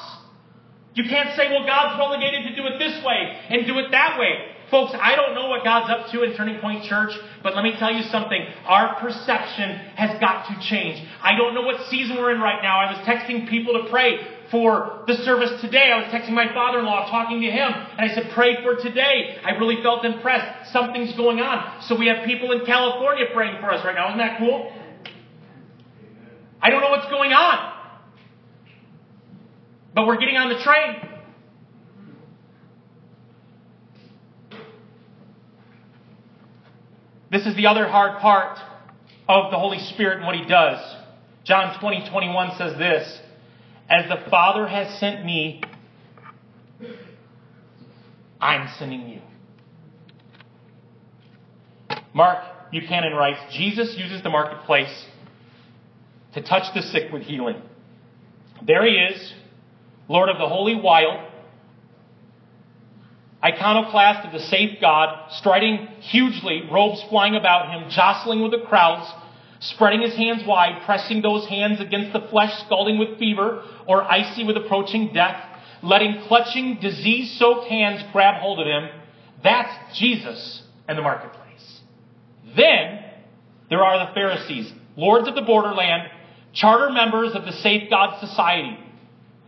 You can't say, well, God's relegated to do it this way and do it that way. Folks, I don't know what God's up to in Turning Point Church, but let me tell you something. Our perception has got to change. I don't know what season we're in right now. I was texting people to pray for the service today. I was texting my father-in-law, talking to him, and I said, pray for today. I really felt impressed. Something's going on. So we have people in California praying for us right now. Isn't that cool? I don't know what's going on. But we're getting on the train. This is the other hard part of the Holy Spirit and what He does. John 20, 21 says this As the Father has sent me, I'm sending you. Mark Buchanan writes Jesus uses the marketplace to touch the sick with healing. There he is, Lord of the holy wild, iconoclast of the safe God, striding hugely, robes flying about him, jostling with the crowds, spreading his hands wide, pressing those hands against the flesh, scalding with fever, or icy with approaching death, letting clutching, disease soaked hands grab hold of him. That's Jesus and the marketplace. Then there are the Pharisees, lords of the borderland, charter members of the Safe God Society.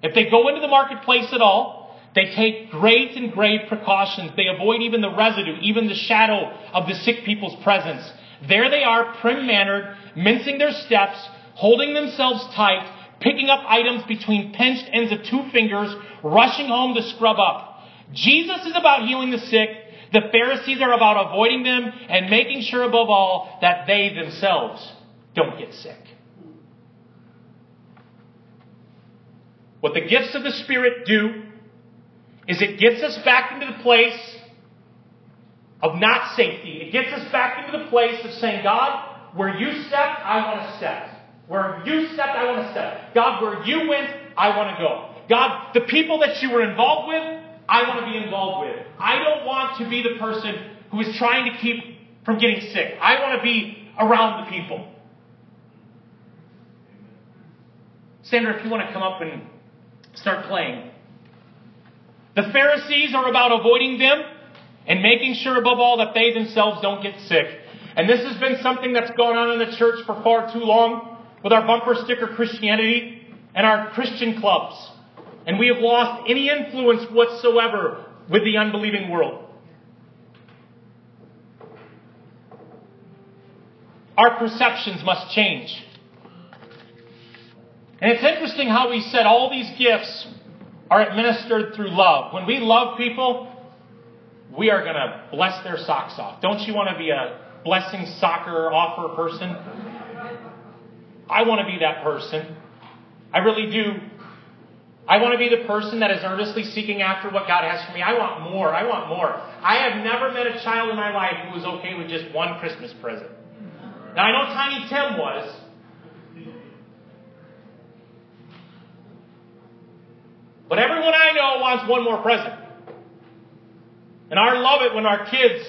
If they go into the marketplace at all, they take great and grave precautions. They avoid even the residue, even the shadow of the sick people's presence. There they are, prim mannered, mincing their steps, holding themselves tight, picking up items between pinched ends of two fingers, rushing home to scrub up. Jesus is about healing the sick. The Pharisees are about avoiding them and making sure above all that they themselves don't get sick. What the gifts of the Spirit do is it gets us back into the place of not safety. It gets us back into the place of saying, God, where you stepped, I want to step. Where you stepped, I want to step. God, where you went, I want to go. God, the people that you were involved with, I want to be involved with. I don't want to be the person who is trying to keep from getting sick. I want to be around the people. Sandra, if you want to come up and start playing. The Pharisees are about avoiding them and making sure, above all, that they themselves don't get sick. And this has been something that's gone on in the church for far too long with our bumper sticker Christianity and our Christian clubs. And we have lost any influence whatsoever with the unbelieving world. Our perceptions must change. And it's interesting how we said all these gifts are administered through love. When we love people, we are going to bless their socks off. Don't you want to be a blessing soccer offer person? I want to be that person. I really do. I want to be the person that is earnestly seeking after what God has for me. I want more. I want more. I have never met a child in my life who was okay with just one Christmas present. Now I know Tiny Tim was. But everyone I know wants one more present. And I love it when our kids,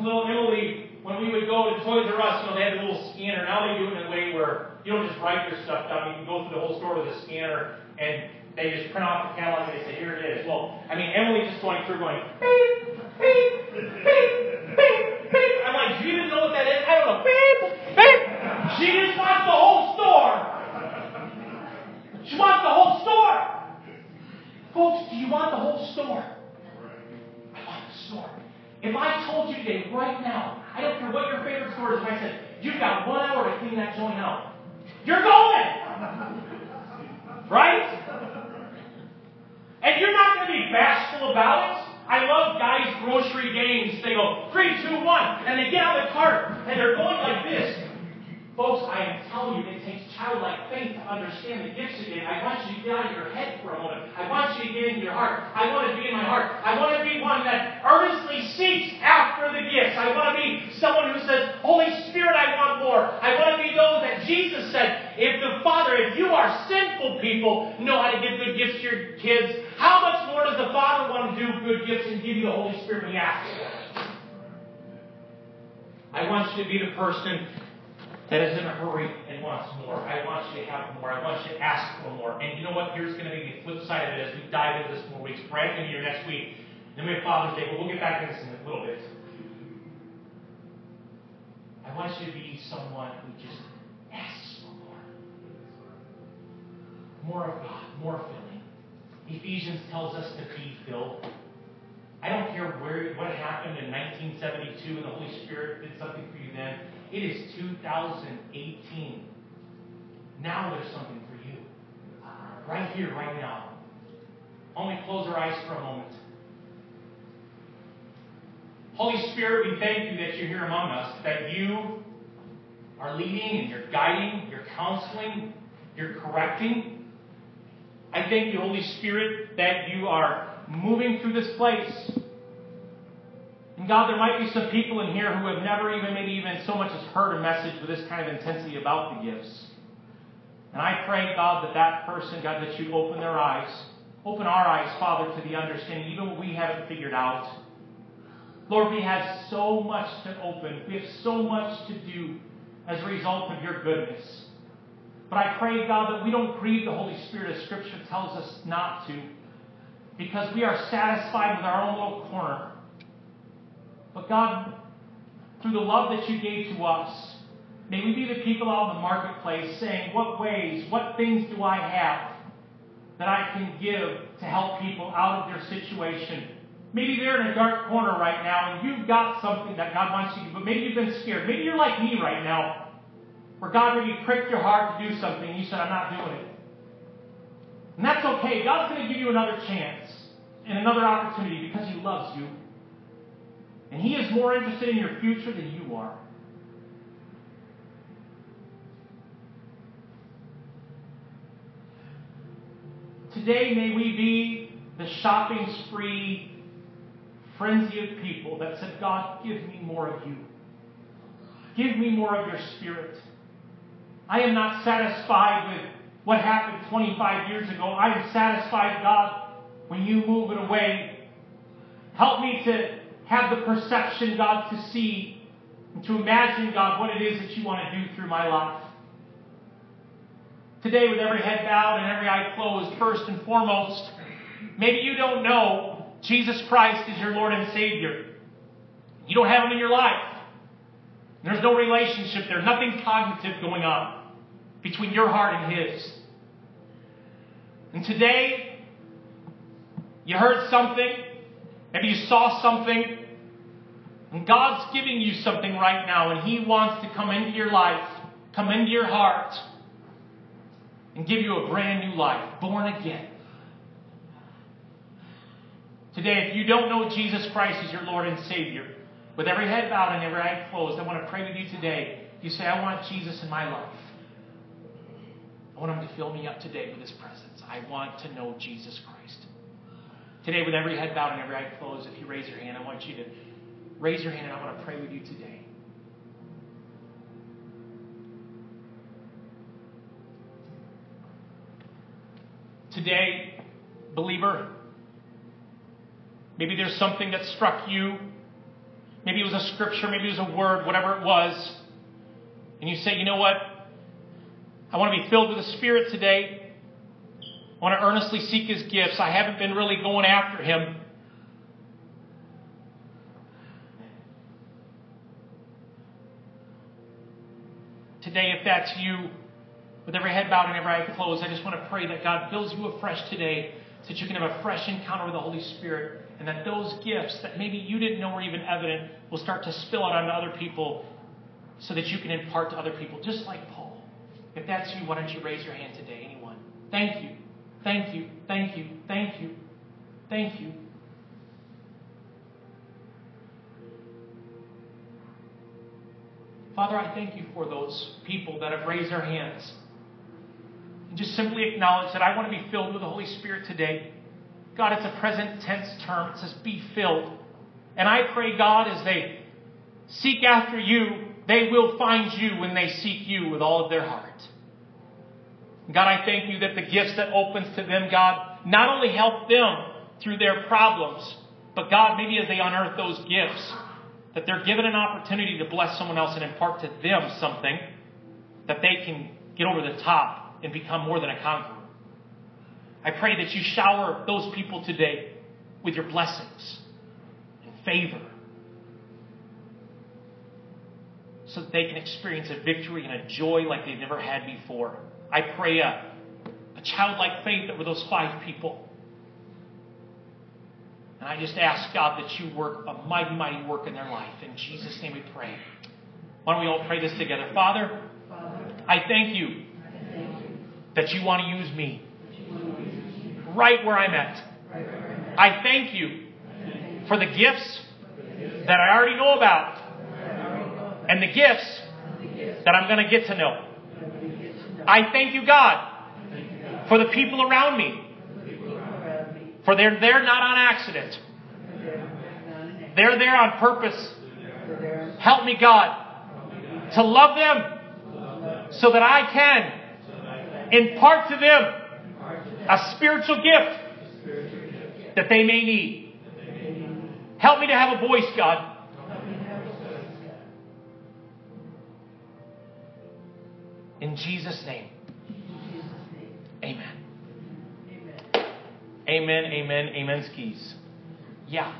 little Emily, when we would go to Toys R Us, you know, they had a little scanner. Now they do it in a way where you don't just write your stuff down. You can go through the whole store with a scanner and they just print off the catalog and they say, here it is. Well, I mean, Emily just going through going, beep, beep, beep, beep, beep. I'm like, do you even know what that is? I don't know. Beep, beep. She just wants the whole store. She wants the whole store. Folks, do you want the whole store? store. If I told you today, right now, I don't care what your favorite store is, if I said, you've got one hour to clean that joint out, you're going! right? And you're not going to be bashful about it. I love Guy's Grocery Games. They go, three, two, one, and they get out of the cart, and they're going like this. Folks, I am telling you, it takes childlike faith to understand the gifts again. I want you to get out of your head for a moment. I want you to get into your heart. I want to be in my heart. I want to be one that earnestly seeks after the gifts. I want to be someone who says, Holy Spirit, I want more. I want to be those that Jesus said, if the Father, if you are sinful people, know how to give good gifts to your kids, how much more does the Father want to do good gifts and give you the Holy Spirit when you ask? I want you to be the person that is in a hurry and wants more. I want you to have more. I want you to ask for more. And you know what? Here's going to be the flip side of it as we dive into this more weeks. To be here next week. Then we have Father's Day, but we'll get back to this in a little bit. I want you to be someone who just asks for more. More of God, more filling. Ephesians tells us to be filled. I don't care where what happened in 1972 and the Holy Spirit did something for you then. It is 2018. Now there's something for you. Right here, right now. Only close our eyes for a moment. Holy Spirit, we thank you that you're here among us, that you are leading and you're guiding, you're counseling, you're correcting. I thank you, Holy Spirit, that you are moving through this place. And God, there might be some people in here who have never even, maybe even so much as heard a message with this kind of intensity about the gifts. And I pray, God, that that person, God, that you open their eyes, open our eyes, Father, to the understanding, even what we haven't figured out. Lord, we have so much to open. We have so much to do as a result of your goodness. But I pray, God, that we don't grieve the Holy Spirit as Scripture tells us not to, because we are satisfied with our own little corner. But God, through the love that you gave to us, may we be the people out in the marketplace saying, What ways, what things do I have that I can give to help people out of their situation? Maybe they're in a dark corner right now and you've got something that God wants you to do, but maybe you've been scared. Maybe you're like me right now, where God really pricked your heart to do something and you said, I'm not doing it. And that's okay. God's going to give you another chance and another opportunity because He loves you. And He is more interested in your future than you are. Today, may we be the shopping spree frenzy of people that said, God, give me more of you. Give me more of your spirit. I am not satisfied with what happened 25 years ago. I am satisfied, God, when you move it away. Help me to have the perception, God, to see and to imagine, God, what it is that you want to do through my life. Today, with every head bowed and every eye closed, first and foremost, maybe you don't know Jesus Christ is your Lord and Savior. You don't have Him in your life. There's no relationship there, nothing cognitive going on between your heart and His. And today, you heard something, maybe you saw something, and God's giving you something right now, and He wants to come into your life, come into your heart. and give you a brand new life, born again. Today, if you don't know Jesus Christ as your Lord and Savior, with every head bowed and every eye closed, I want to pray with you today. You say, I want Jesus in my life. I want him to fill me up today with his presence. I want to know Jesus Christ. Today, with every head bowed and every eye closed, if you raise your hand, I want you to raise your hand and I want to pray with you today. Today, believer, maybe there's something that struck you. Maybe it was a scripture, maybe it was a word, whatever it was. And you say, you know what? I want to be filled with the Spirit today. I want to earnestly seek His gifts. I haven't been really going after Him. Today, if that's you, with every head bowed and every eye closed, I just want to pray that God fills you afresh today so that you can have a fresh encounter with the Holy Spirit and that those gifts that maybe you didn't know were even evident will start to spill out onto other people so that you can impart to other people, just like Paul. If that's you, why don't you raise your hand today? Anyone? Thank you. Thank you. Thank you. Thank you. Thank you. Father, I thank you for those people that have raised their hands and just simply acknowledge that I want to be filled with the Holy Spirit today. God, it's a present tense term. It says, be filled. And I pray, God, as they seek after you, they will find you when they seek you with all of their heart. God, I thank you that the gifts that opens to them, God, not only help them through their problems, but God, maybe as they unearth those gifts, that they're given an opportunity to bless someone else and impart to them something that they can get over the top and become more than a conqueror. I pray that you shower those people today with your blessings and favor so that they can experience a victory and a joy like they've never had before. I pray a, a childlike faith over those five people. And I just ask, God, that you work a mighty, mighty work in their life. In Jesus' name we pray. Why don't we all pray this together? Father, Father I thank you that you want to use me right where I'm at. I thank you for the gifts that I already know about and the gifts that I'm going to get to know. I thank you, God, for the people around me. For they're there not on accident. They're there on purpose. Help me, God, to love them so that I can impart to them a spiritual gift that they may need. Help me to have a voice, God. In Jesus' name. Amen. Amen, amen, amen, skis. Yeah.